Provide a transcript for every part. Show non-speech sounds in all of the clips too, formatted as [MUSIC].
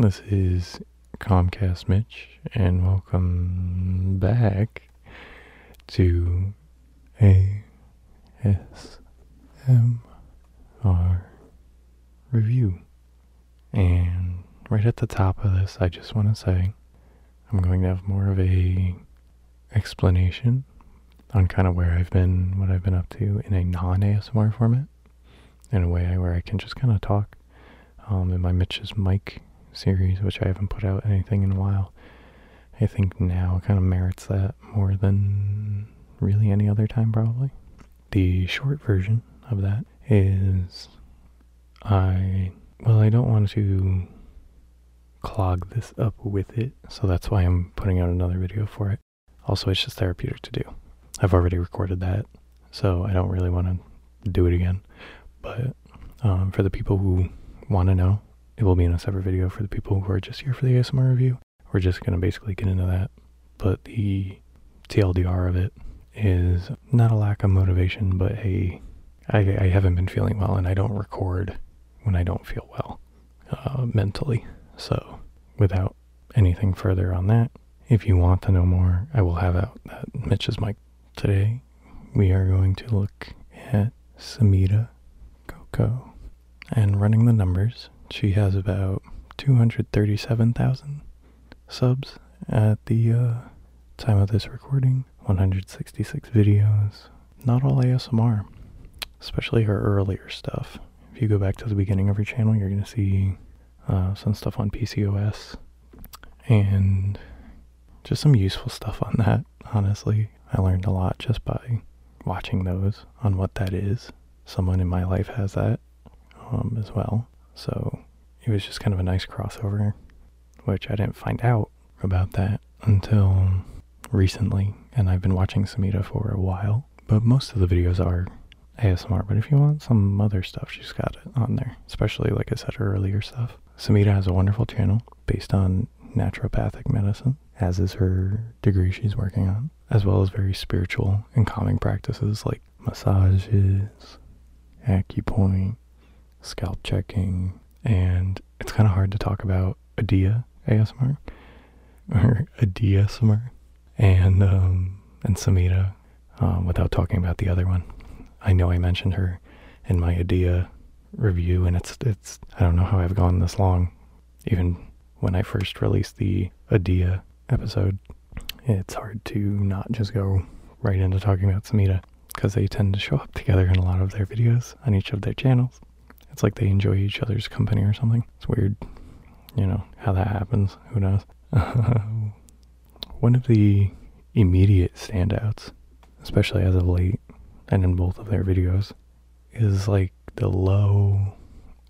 This is Comcast Mitch, and welcome back to a ASMR review. And right at the top of this, I just want to say I'm going to have more of a explanation on kind of where I've been, what I've been up to in a non-ASMR format, in a way where I can just kind of talk. Um, in my Mitch's Mic series, which I haven't put out anything in a while, I think now kind of merits that more than really any other time, probably. The short version of that is I, well, I don't want to clog this up with it, so that's why I'm putting out another video for it. Also, it's just therapeutic to do. I've already recorded that, so I don't really want to do it again. But um, for the people who want to know, it will be in a separate video for the people who are just here for the ASMR review. We're just going to basically get into that. But the TLDR of it is not a lack of motivation, but a I, I haven't been feeling well and I don't record when I don't feel well uh, mentally. So without anything further on that, if you want to know more, I will have out that Mitch's mic today. We are going to look at Samita Coco and running the numbers. She has about 237,000 subs at the uh, time of this recording, 166 videos. Not all ASMR, especially her earlier stuff. If you go back to the beginning of her channel, you're going to see uh, some stuff on PCOS and just some useful stuff on that, honestly. I learned a lot just by watching those on what that is. Someone in my life has that um, as well. So it was just kind of a nice crossover, which I didn't find out about that until recently. And I've been watching Samita for a while. But most of the videos are ASMR. But if you want some other stuff, she's got it on there, especially, like I said, earlier stuff. Samita has a wonderful channel based on naturopathic medicine, as is her degree she's working on, as well as very spiritual and calming practices like massages, acupoint, scalp checking, and it's kind of hard to talk about Adia ASMR or ADSMR and um, and Samita um, without talking about the other one. I know I mentioned her in my Adia review, and it's it's I don't know how I've gone this long, even when I first released the Adia episode. It's hard to not just go right into talking about Samita because they tend to show up together in a lot of their videos on each of their channels. It's like they enjoy each other's company or something. It's weird, you know, how that happens. Who knows? [LAUGHS] One of the immediate standouts, especially as of late, and in both of their videos, is like the low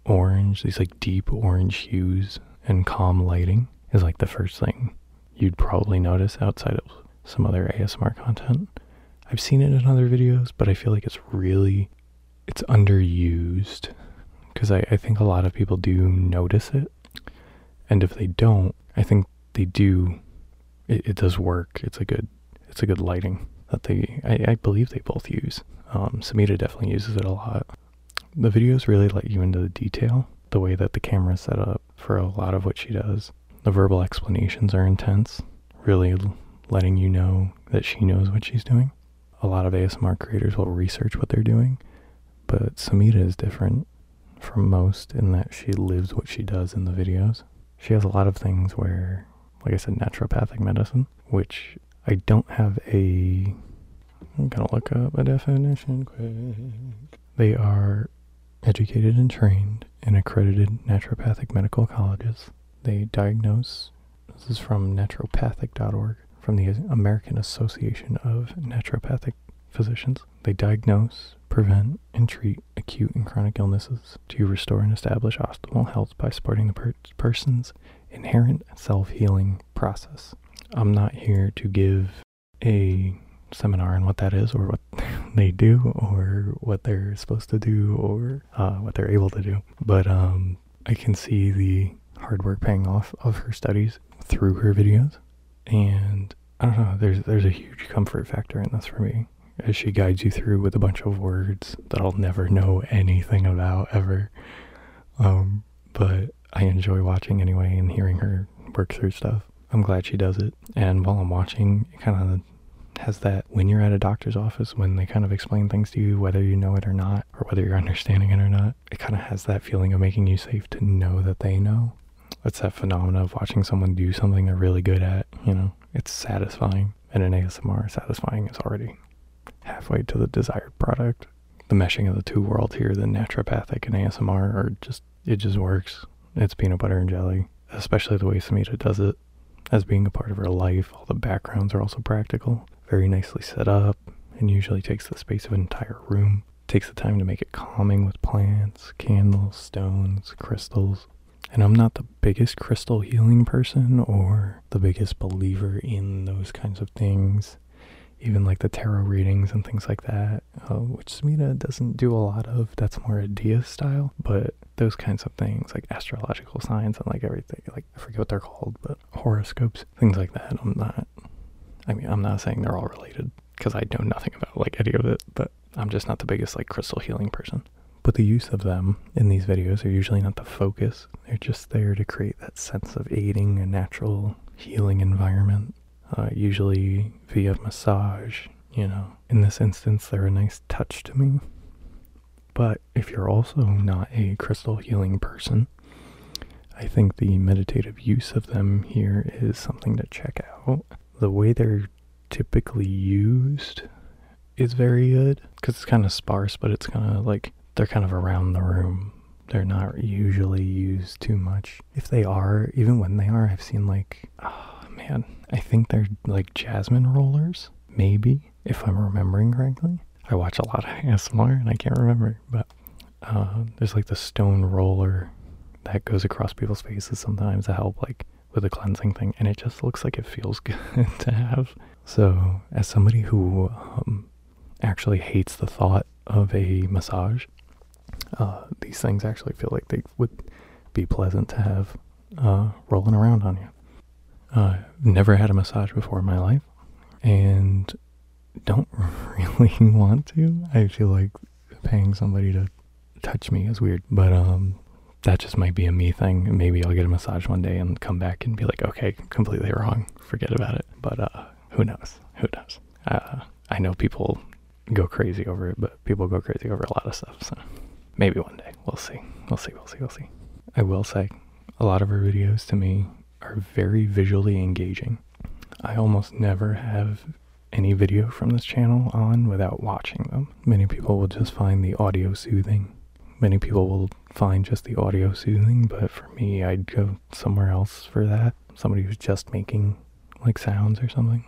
orange, these like deep orange hues and calm lighting is like the first thing you'd probably notice outside of some other ASMR content. I've seen it in other videos, but I feel like it's really it's underused because I, I think a lot of people do notice it. And if they don't, I think they do. It, it does work. It's a good, it's a good lighting that they, I, I believe they both use. Um, Samita definitely uses it a lot. The videos really let you into the detail, the way that the camera is set up for a lot of what she does. The verbal explanations are intense, really letting you know that she knows what she's doing. A lot of ASMR creators will research what they're doing, but Samita is different from most in that she lives what she does in the videos. She has a lot of things where, like I said, naturopathic medicine, which I don't have a. I'm gonna look up a definition quick. They are educated and trained in accredited naturopathic medical colleges. They diagnose. This is from naturopathic.org, from the American Association of Naturopathic Physicians. They diagnose, prevent, and treat acute and chronic illnesses to restore and establish optimal health by supporting the per- person's inherent self healing process. I'm not here to give a seminar on what that is or what [LAUGHS] they do or what they're supposed to do or uh, what they're able to do, but um, I can see the hard work paying off of her studies through her videos. And I don't know, there's there's a huge comfort factor in this for me as she guides you through with a bunch of words that I'll never know anything about ever. Um, but I enjoy watching anyway and hearing her work through stuff. I'm glad she does it. And while I'm watching, it kind of has that when you're at a doctor's office, when they kind of explain things to you, whether you know it or not, or whether you're [LAUGHS] understanding it or not, it kind of has that feeling of making you safe to know that they know. It's that phenomena of watching someone do something they're really good at, you know? It's satisfying. And an ASMR, satisfying is already halfway to the desired product. The meshing of the two worlds here, the naturopathic and ASMR, are just, it just works. It's peanut butter and jelly, especially the way Samita does it. As being a part of her life, all the backgrounds are also practical, very nicely set up, and usually takes the space of an entire room. Takes the time to make it calming with plants, candles, stones, crystals. And I'm not the biggest crystal healing person or the biggest believer in those kinds of things even like the tarot readings and things like that, uh, which Smita doesn't do a lot of. That's more a Adia style, but those kinds of things like astrological signs and like everything, like I forget what they're called, but horoscopes, things like that. I'm not. I mean, I'm not saying they're all related because I know nothing about like any of it, but I'm just not the biggest like crystal healing person. But the use of them in these videos are usually not the focus. They're just there to create that sense of aiding a natural healing environment uh, usually via massage. You know, in this instance, they're a nice touch to me. But if you're also not a crystal healing person, I think the meditative use of them here is something to check out. The way they're typically used is very good because it's kind of sparse, but it's kind of like they're kind of around the room. They're not usually used too much. If they are, even when they are, I've seen like, oh man, I think they're like jasmine rollers, maybe, if I'm remembering correctly. I watch a lot of [LAUGHS] ASMR and I can't remember, but uh, there's like the stone roller that goes across people's faces sometimes to help like with the cleansing thing, and it just looks like it feels [LAUGHS] good to have. So, as somebody who um, actually hates the thought of a massage, uh, these things actually feel like they would be pleasant to have uh, rolling around on you. Uh, never had a massage before in my life and don't [LAUGHS] really want to. I feel like paying somebody to touch me is weird, but um, that just might be a me thing. Maybe I'll get a massage one day and come back and be like, okay, completely wrong. Forget about it. But uh, who knows? Who knows? Uh, I know people go crazy over it, but people go crazy over a lot of stuff. So maybe one day we'll see. We'll see. We'll see. We'll see. I will say, a lot of her videos to me are very visually engaging. I almost never have any video from this channel on without watching them. Many people will just find the audio soothing. Many people will find just the audio soothing, but for me, I'd go somewhere else for that. Somebody who's just making like sounds or something,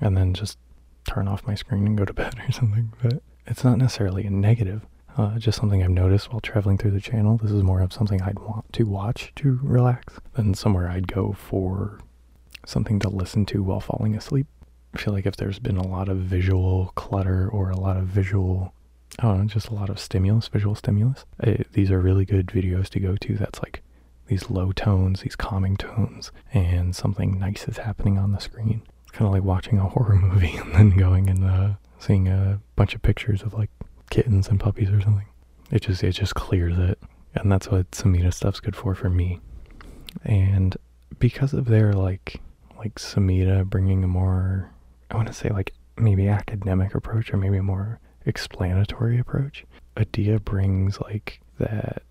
and then just turn off my screen and go to [LAUGHS] bed or something. But it's not necessarily a negative. Uh, just something I've noticed while traveling through the channel. This is more of something I'd want to watch to relax than somewhere I'd go for something to listen to while falling asleep. I feel like if there's been a lot of visual clutter or a lot of visual, I don't know, just a lot of stimulus, visual stimulus, these are really good videos to go to. That's like these low tones, these calming tones, and something nice is happening on the screen. It's kind of like watching a horror [LAUGHS] movie and then going and uh, seeing a bunch of pictures of like kittens and puppies or something. It just it just clears it, and that's what Samita stuff's good for for me. And because of their like like Samita bringing a more I want to say like maybe academic approach or maybe a more explanatory approach, Adia brings like that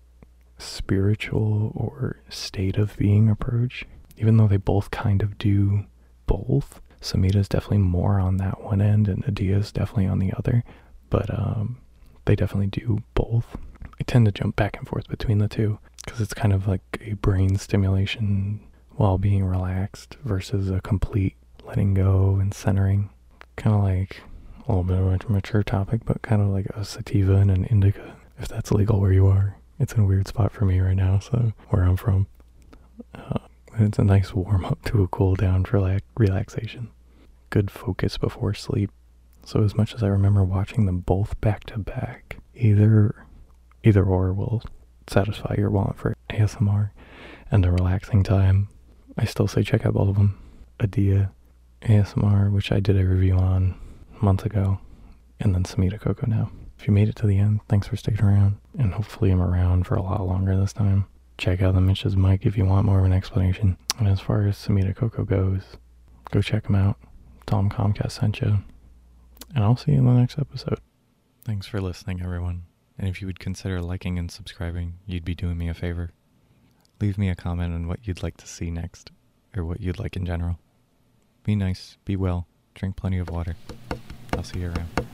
spiritual or state of being approach. Even though they both kind of do both, Samita's definitely more on that one end and Adia's definitely on the other. But um, they definitely do both. I tend to jump back and forth between the two because it's kind of like a brain stimulation while being relaxed versus a complete letting go and centering. Kind of like a little bit of a mature topic, but kind of like a sativa and an indica, if that's legal where you are. It's in a weird spot for me right now, so where I'm from. Uh, it's a nice warm up to a cool down for like relaxation. Good focus before sleep. So as much as I remember watching them both back to back, either either or will satisfy your want for ASMR and a relaxing time. I still say check out both of them. Adia ASMR, which I did a review on months ago, and then Samita Coco now. If you made it to the end, thanks for sticking around, and hopefully I'm around for a lot longer this time. check out the Mitch's mic if you want more of an explanation. And as far as Samita Coco goes, go check him out. Tom Comcast sent you. And I'll see you in the next episode. Thanks for listening, everyone. And if you would consider liking and subscribing, you'd be doing me a favor. Leave me a comment on what you'd like to see next, or what you'd like in general. Be nice, be well, drink plenty of water. I'll see you around.